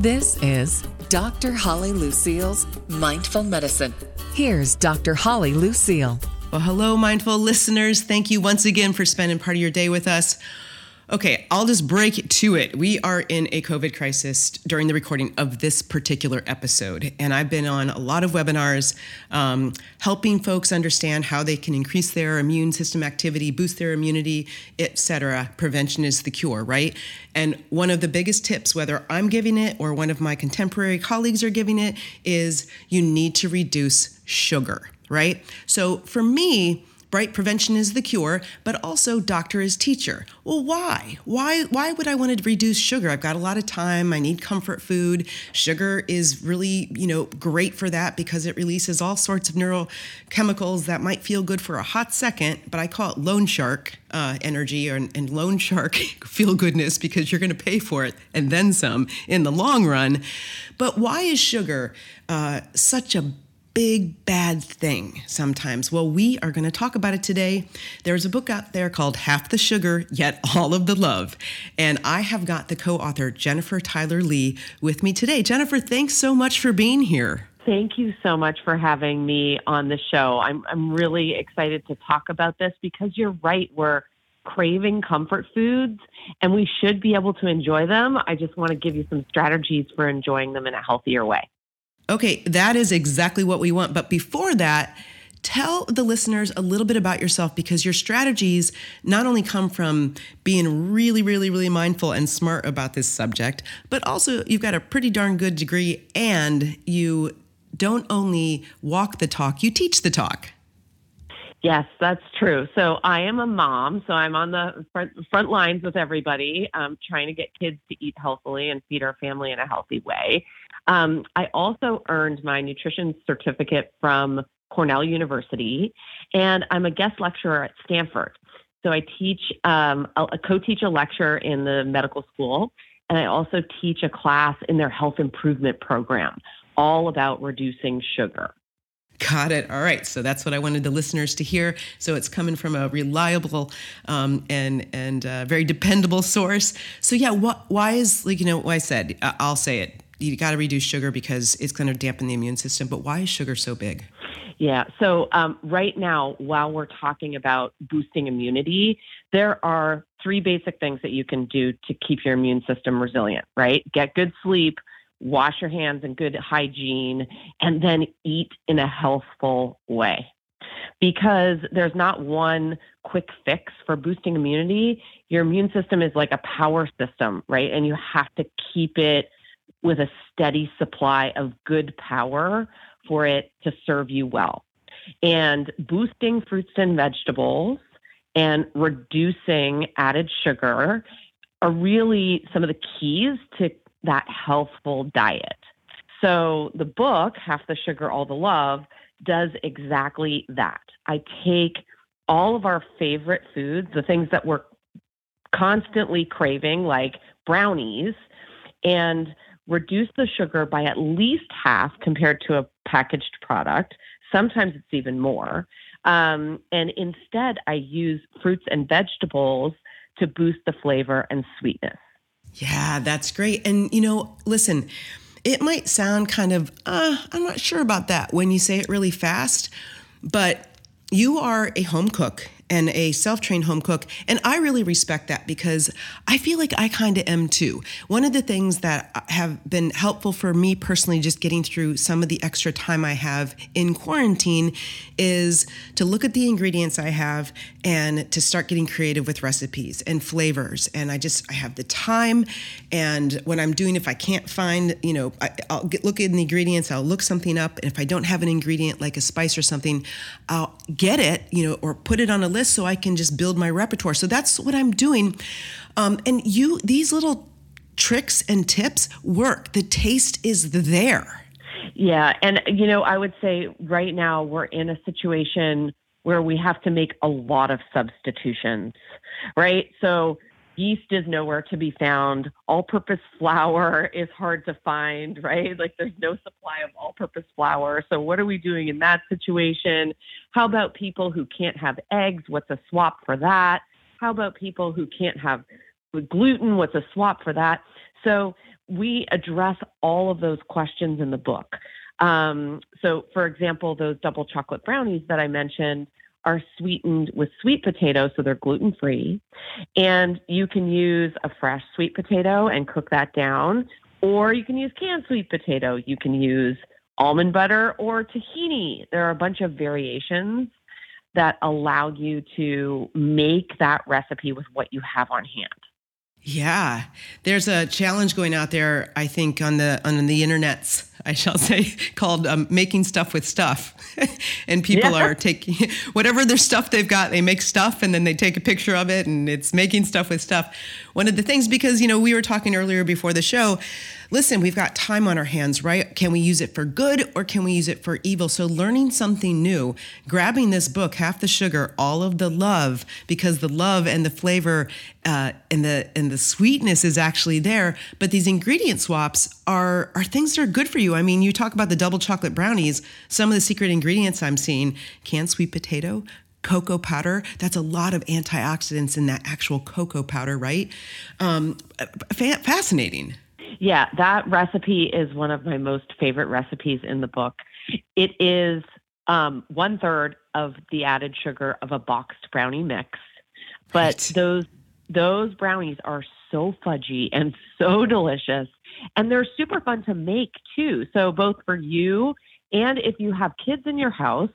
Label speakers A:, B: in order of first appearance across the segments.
A: This is Dr. Holly Lucille's Mindful Medicine. Here's Dr. Holly Lucille.
B: Well, hello, mindful listeners. Thank you once again for spending part of your day with us. Okay, I'll just break to it. We are in a COVID crisis during the recording of this particular episode, and I've been on a lot of webinars um, helping folks understand how they can increase their immune system activity, boost their immunity, etc. Prevention is the cure, right? And one of the biggest tips, whether I'm giving it or one of my contemporary colleagues are giving it, is you need to reduce sugar, right? So for me, right? Prevention is the cure, but also doctor is teacher. Well, why? Why why would I want to reduce sugar? I've got a lot of time, I need comfort food. Sugar is really, you know, great for that because it releases all sorts of neurochemicals that might feel good for a hot second, but I call it loan shark uh, energy and, and loan shark feel goodness because you're going to pay for it and then some in the long run. But why is sugar uh, such a big bad thing sometimes. Well, we are going to talk about it today. There's a book out there called Half the Sugar, Yet All of the Love. And I have got the co author, Jennifer Tyler Lee, with me today. Jennifer, thanks so much for being here.
C: Thank you so much for having me on the show. I'm, I'm really excited to talk about this because you're right. We're craving comfort foods and we should be able to enjoy them. I just want to give you some strategies for enjoying them in a healthier way.
B: Okay, that is exactly what we want. But before that, tell the listeners a little bit about yourself because your strategies not only come from being really, really, really mindful and smart about this subject, but also you've got a pretty darn good degree and you don't only walk the talk, you teach the talk.
C: Yes, that's true. So I am a mom, so I'm on the front, front lines with everybody, um, trying to get kids to eat healthily and feed our family in a healthy way. Um, I also earned my nutrition certificate from Cornell University, and I'm a guest lecturer at Stanford. So I teach, um, a, co-teach a lecture in the medical school, and I also teach a class in their health improvement program, all about reducing sugar.
B: Got it. All right. So that's what I wanted the listeners to hear. So it's coming from a reliable um, and and uh, very dependable source. So yeah, what, why is like you know why I said I'll say it you got to reduce sugar because it's going to dampen the immune system. But why is sugar so big?
C: Yeah. So um, right now, while we're talking about boosting immunity, there are three basic things that you can do to keep your immune system resilient. Right? Get good sleep, wash your hands and good hygiene, and then eat in a healthful way. Because there's not one quick fix for boosting immunity. Your immune system is like a power system, right? And you have to keep it with a steady supply of good power for it to serve you well. And boosting fruits and vegetables and reducing added sugar are really some of the keys to that healthful diet. So the book, Half the Sugar, All the Love, does exactly that. I take all of our favorite foods, the things that we're constantly craving, like brownies, and reduce the sugar by at least half compared to a packaged product. Sometimes it's even more. Um, and instead, I use fruits and vegetables to boost the flavor and sweetness.
B: Yeah, that's great. And, you know, listen, it might sound kind of, uh, I'm not sure about that when you say it really fast, but you are a home cook and a self trained home cook. And I really respect that because I feel like I kind of am too. One of the things that have been helpful for me personally, just getting through some of the extra time I have in quarantine, is to look at the ingredients I have and to start getting creative with recipes and flavors. And I just, I have the time. And what I'm doing, if I can't find, you know, I, will get, look in the ingredients, I'll look something up. And if I don't have an ingredient like a spice or something, I'll get it, you know, or put it on a list list so I can just build my repertoire. So that's what I'm doing. Um, and you, these little tricks and tips work. The taste is there.
C: Yeah. And, you know, I would say right now we're in a situation where we have to make a lot of substitutions, right? So, yeast is nowhere to be found. All purpose flour is hard to find, right? Like there's no supply of all purpose flour. So, what are we doing in that situation? How about people who can't have eggs? What's a swap for that? How about people who can't have gluten? What's a swap for that? So we address all of those questions in the book. Um, so, for example, those double chocolate brownies that I mentioned are sweetened with sweet potato, so they're gluten free. And you can use a fresh sweet potato and cook that down, or you can use canned sweet potato. You can use almond butter or tahini. There are a bunch of variations that allow you to make that recipe with what you have on hand.
B: Yeah, there's a challenge going out there. I think on the on the internets, I shall say, called um, making stuff with stuff, and people yeah. are taking whatever their stuff they've got. They make stuff, and then they take a picture of it, and it's making stuff with stuff. One of the things, because you know, we were talking earlier before the show listen, we've got time on our hands, right? Can we use it for good or can we use it for evil? So, learning something new, grabbing this book, half the sugar, all of the love, because the love and the flavor uh, and the and the sweetness is actually there. But these ingredient swaps are are things that are good for you. I mean, you talk about the double chocolate brownies. Some of the secret ingredients I'm seeing: canned sweet potato, cocoa powder. That's a lot of antioxidants in that actual cocoa powder, right? Um, fa- fascinating.
C: Yeah, that recipe is one of my most favorite recipes in the book. It is um, one third of the added sugar of a boxed brownie mix, but right. those those brownies are so fudgy and so delicious, and they're super fun to make too. So both for you and if you have kids in your house,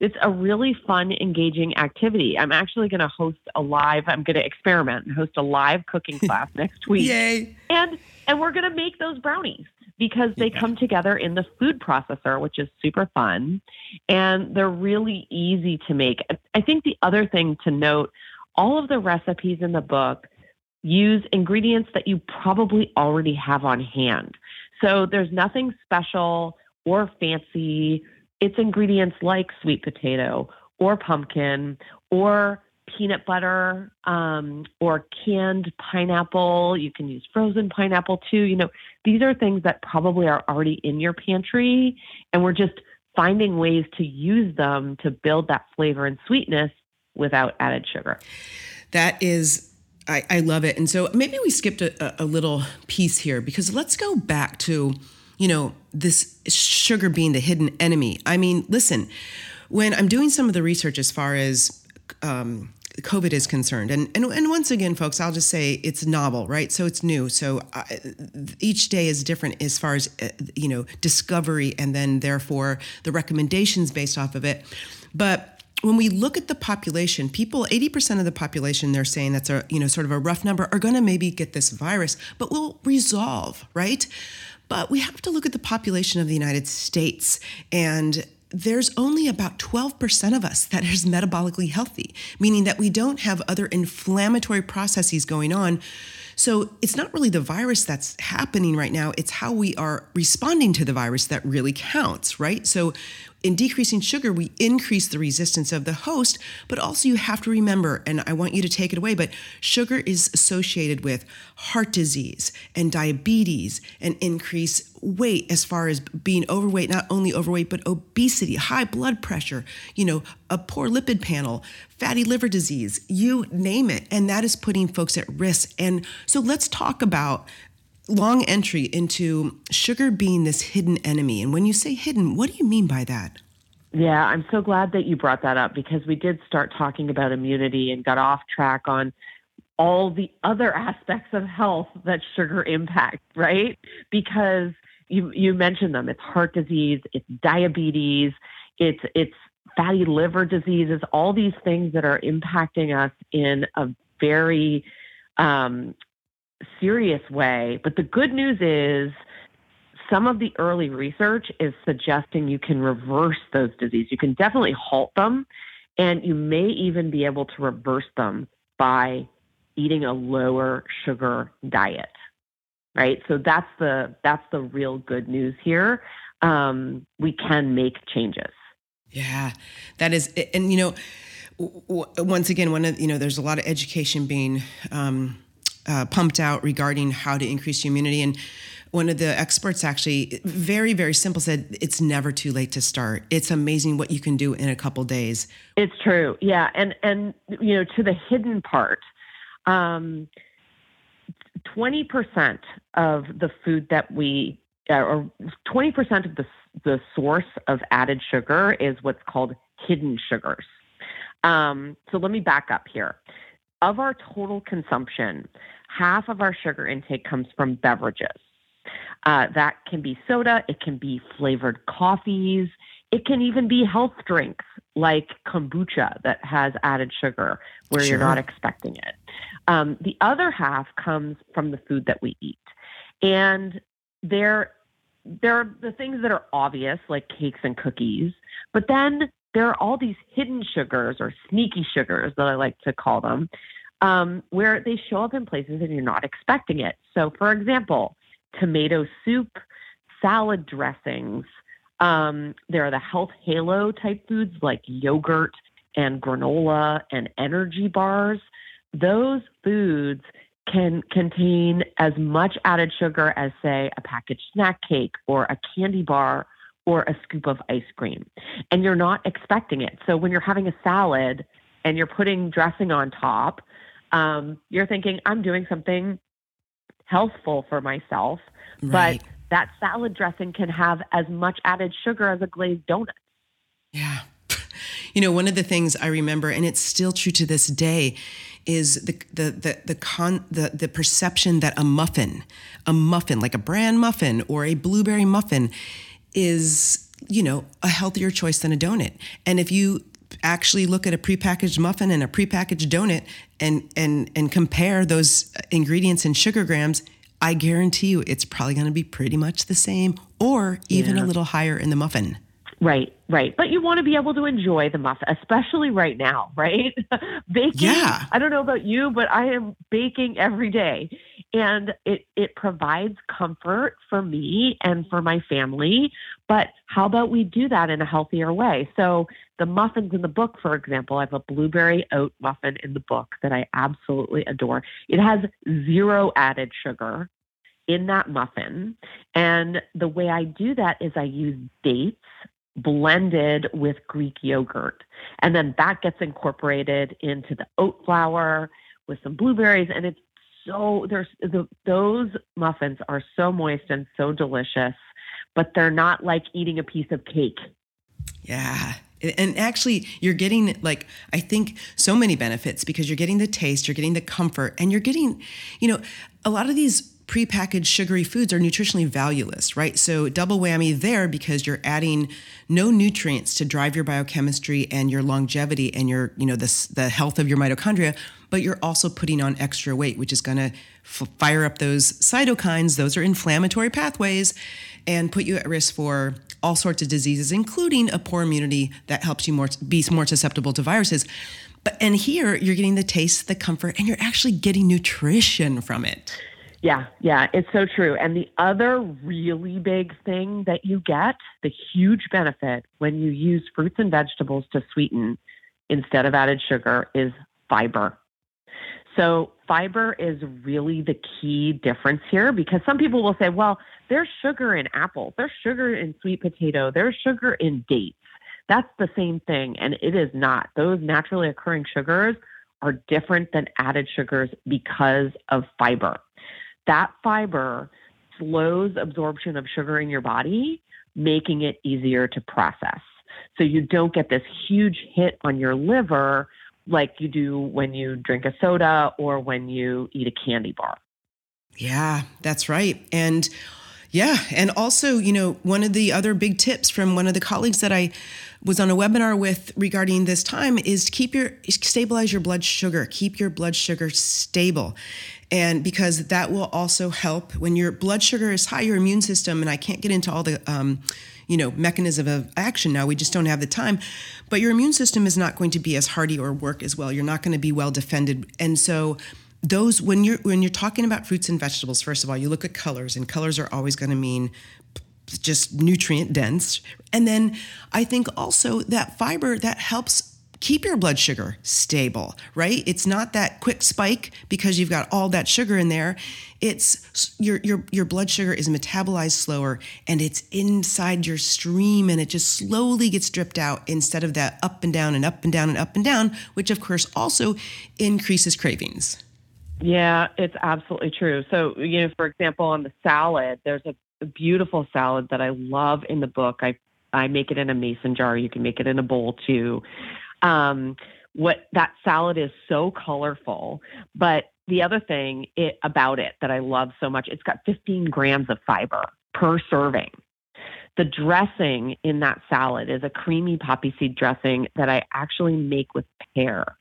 C: it's a really fun, engaging activity. I'm actually going to host a live. I'm going to experiment and host a live cooking class next week.
B: Yay!
C: And and we're going to make those brownies because they yeah. come together in the food processor, which is super fun, and they're really easy to make. I think the other thing to note: all of the recipes in the book use ingredients that you probably already have on hand. So there's nothing special or fancy it's ingredients like sweet potato or pumpkin or peanut butter um, or canned pineapple. You can use frozen pineapple too. You know, these are things that probably are already in your pantry, and we're just finding ways to use them to build that flavor and sweetness without added sugar.
B: That is. I, I love it. And so maybe we skipped a, a little piece here because let's go back to you know, this sugar being the hidden enemy. I mean, listen, when I'm doing some of the research as far as um, COVID is concerned, and, and and once again, folks, I'll just say it's novel, right? So it's new. So I, each day is different as far as uh, you know discovery, and then therefore the recommendations based off of it. But when we look at the population, people, 80% of the population, they're saying that's a, you know, sort of a rough number, are going to maybe get this virus, but will resolve, right? But we have to look at the population of the United States and there's only about 12% of us that is metabolically healthy, meaning that we don't have other inflammatory processes going on. So it's not really the virus that's happening right now, it's how we are responding to the virus that really counts, right? So in decreasing sugar, we increase the resistance of the host, but also you have to remember, and I want you to take it away, but sugar is associated with heart disease and diabetes and increase weight as far as being overweight, not only overweight, but obesity, high blood pressure, you know, a poor lipid panel, fatty liver disease, you name it. And that is putting folks at risk. And so let's talk about long entry into sugar being this hidden enemy. And when you say hidden, what do you mean by that?
C: Yeah, I'm so glad that you brought that up because we did start talking about immunity and got off track on all the other aspects of health that sugar impacts, right? Because you you mentioned them. It's heart disease, it's diabetes, it's it's fatty liver diseases, all these things that are impacting us in a very um, serious way. But the good news is some of the early research is suggesting you can reverse those diseases. You can definitely halt them, and you may even be able to reverse them by eating a lower sugar diet. Right? So that's the that's the real good news here. Um, we can make changes.
B: Yeah, that is, and you know, once again, one of you know, there's a lot of education being um, uh, pumped out regarding how to increase immunity. And one of the experts actually, very, very simple, said it's never too late to start. It's amazing what you can do in a couple days.
C: It's true. Yeah. And, and, you know, to the hidden part, um, 20% of the food that we, uh, or 20% of the, the source of added sugar is what's called hidden sugars. Um, so let me back up here. Of our total consumption, half of our sugar intake comes from beverages. Uh, that can be soda, it can be flavored coffees, it can even be health drinks like kombucha that has added sugar where sure. you're not expecting it. Um, the other half comes from the food that we eat. And there, there are the things that are obvious, like cakes and cookies, but then there are all these hidden sugars or sneaky sugars that I like to call them, um, where they show up in places and you're not expecting it. So, for example, tomato soup, salad dressings. Um, there are the health halo type foods like yogurt and granola and energy bars. Those foods can contain as much added sugar as, say, a packaged snack cake or a candy bar or a scoop of ice cream. And you're not expecting it. So when you're having a salad and you're putting dressing on top, um, you're thinking, I'm doing something healthful for myself. Right. But that salad dressing can have as much added sugar as a glazed donut.
B: Yeah. You know, one of the things I remember, and it's still true to this day, is the the the the con the, the perception that a muffin, a muffin like a bran muffin or a blueberry muffin, is you know a healthier choice than a donut. And if you actually look at a prepackaged muffin and a prepackaged donut and and and compare those ingredients in sugar grams, I guarantee you it's probably going to be pretty much the same or even yeah. a little higher in the muffin.
C: Right, right. But you want to be able to enjoy the muffin, especially right now, right? baking. Yeah. I don't know about you, but I am baking every day. And it, it provides comfort for me and for my family. But how about we do that in a healthier way? So, the muffins in the book, for example, I have a blueberry oat muffin in the book that I absolutely adore. It has zero added sugar in that muffin. And the way I do that is I use dates blended with Greek yogurt. And then that gets incorporated into the oat flour with some blueberries. And it's so, there's the, those muffins are so moist and so delicious, but they're not like eating a piece of cake.
B: Yeah. And actually, you're getting like, I think so many benefits because you're getting the taste, you're getting the comfort, and you're getting, you know, a lot of these prepackaged sugary foods are nutritionally valueless, right? So double whammy there because you're adding no nutrients to drive your biochemistry and your longevity and your, you know, the, the health of your mitochondria, but you're also putting on extra weight, which is going to f- fire up those cytokines. Those are inflammatory pathways and put you at risk for all sorts of diseases, including a poor immunity that helps you more be more susceptible to viruses. But and here you're getting the taste, the comfort, and you're actually getting nutrition from it.
C: Yeah, yeah, it's so true. And the other really big thing that you get, the huge benefit when you use fruits and vegetables to sweeten instead of added sugar is fiber. So, fiber is really the key difference here because some people will say, well, there's sugar in apples, there's sugar in sweet potato, there's sugar in dates. That's the same thing. And it is not. Those naturally occurring sugars are different than added sugars because of fiber that fiber slows absorption of sugar in your body, making it easier to process. So you don't get this huge hit on your liver like you do when you drink a soda or when you eat a candy bar.
B: Yeah, that's right. And yeah, and also, you know, one of the other big tips from one of the colleagues that I was on a webinar with regarding this time is to keep your stabilize your blood sugar, keep your blood sugar stable. And because that will also help when your blood sugar is high your immune system and i can't get into all the um, you know mechanism of action now we just don't have the time but your immune system is not going to be as hardy or work as well. You're not going to be well defended. And so those when you're when you're talking about fruits and vegetables first of all you look at colors and colors are always going to mean just nutrient dense and then i think also that fiber that helps keep your blood sugar stable, right? It's not that quick spike because you've got all that sugar in there. It's your your your blood sugar is metabolized slower and it's inside your stream and it just slowly gets dripped out instead of that up and down and up and down and up and down, which of course also increases cravings.
C: Yeah, it's absolutely true. So, you know, for example, on the salad, there's a, beautiful salad that I love in the book. I I make it in a mason jar. You can make it in a bowl too. Um, what that salad is so colorful, but the other thing it, about it that I love so much, it's got 15 grams of fiber per serving. The dressing in that salad is a creamy poppy seed dressing that I actually make with pear.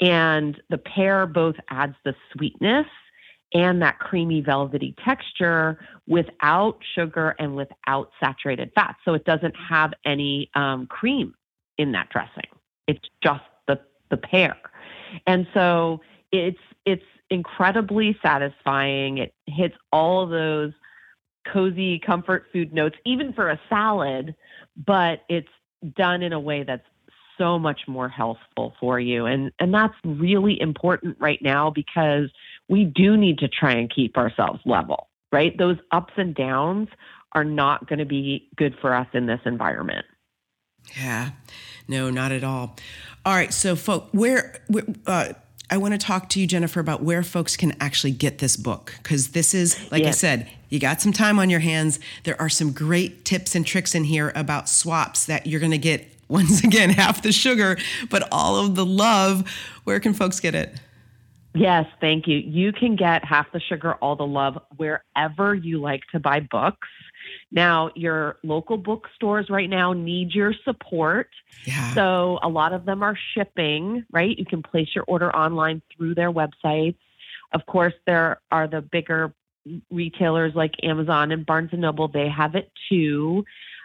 C: And the pear both adds the sweetness and that creamy velvety texture without sugar and without saturated fat. So it doesn't have any um, cream in that dressing. It's just the the pear, and so it's it's incredibly satisfying. It hits all those cozy comfort food notes, even for a salad, but it's done in a way that's so much more healthful for you. And, and that's really important right now because we do need to try and keep ourselves level, right? Those ups and downs are not going to be good for us in this environment.
B: Yeah, no, not at all. All right, so, folk, where, where uh, I want to talk to you, Jennifer, about where folks can actually get this book. Because this is, like yes. I said, you got some time on your hands. There are some great tips and tricks in here about swaps that you're going to get, once again, half the sugar, but all of the love. Where can folks get it?
C: Yes, thank you. You can get half the sugar, all the love wherever you like to buy books. Now, your local bookstores right now need your support. Yeah. So, a lot of them are shipping, right? You can place your order online through their websites. Of course, there are the bigger retailers like Amazon and Barnes and Noble, they have it too.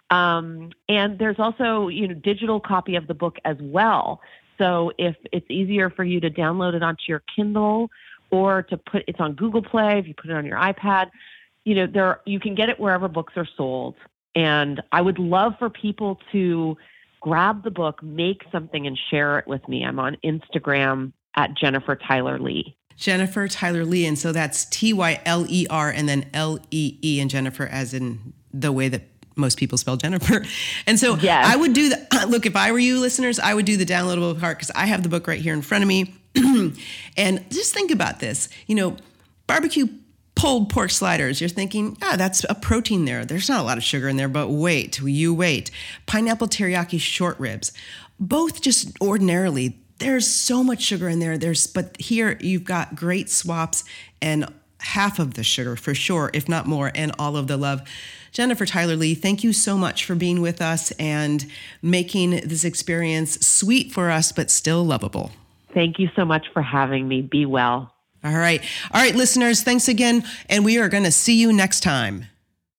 C: Um, and there's also, you know, digital copy of the book as well. So if it's easier for you to download it onto your Kindle or to put it's on Google Play, if you put it on your iPad, you know, there you can get it wherever books are sold. And I would love for people to grab the book, make something, and share it with me. I'm on Instagram at Jennifer Tyler Lee.
B: Jennifer Tyler Lee. And so that's T Y L E R and then L E E and Jennifer as in the way that most people spell Jennifer. And so yes. I would do the look, if I were you listeners, I would do the downloadable part because I have the book right here in front of me. and just think about this. You know, barbecue pulled pork sliders, you're thinking, ah, that's a protein there. There's not a lot of sugar in there, but wait, you wait. Pineapple teriyaki short ribs, both just ordinarily, there's so much sugar in there. There's, but here you've got great swaps and half of the sugar for sure, if not more, and all of the love. Jennifer Tyler Lee, thank you so much for being with us and making this experience sweet for us, but still lovable.
C: Thank you so much for having me. Be well.
B: All right. All right, listeners, thanks again. And we are going to see you next time.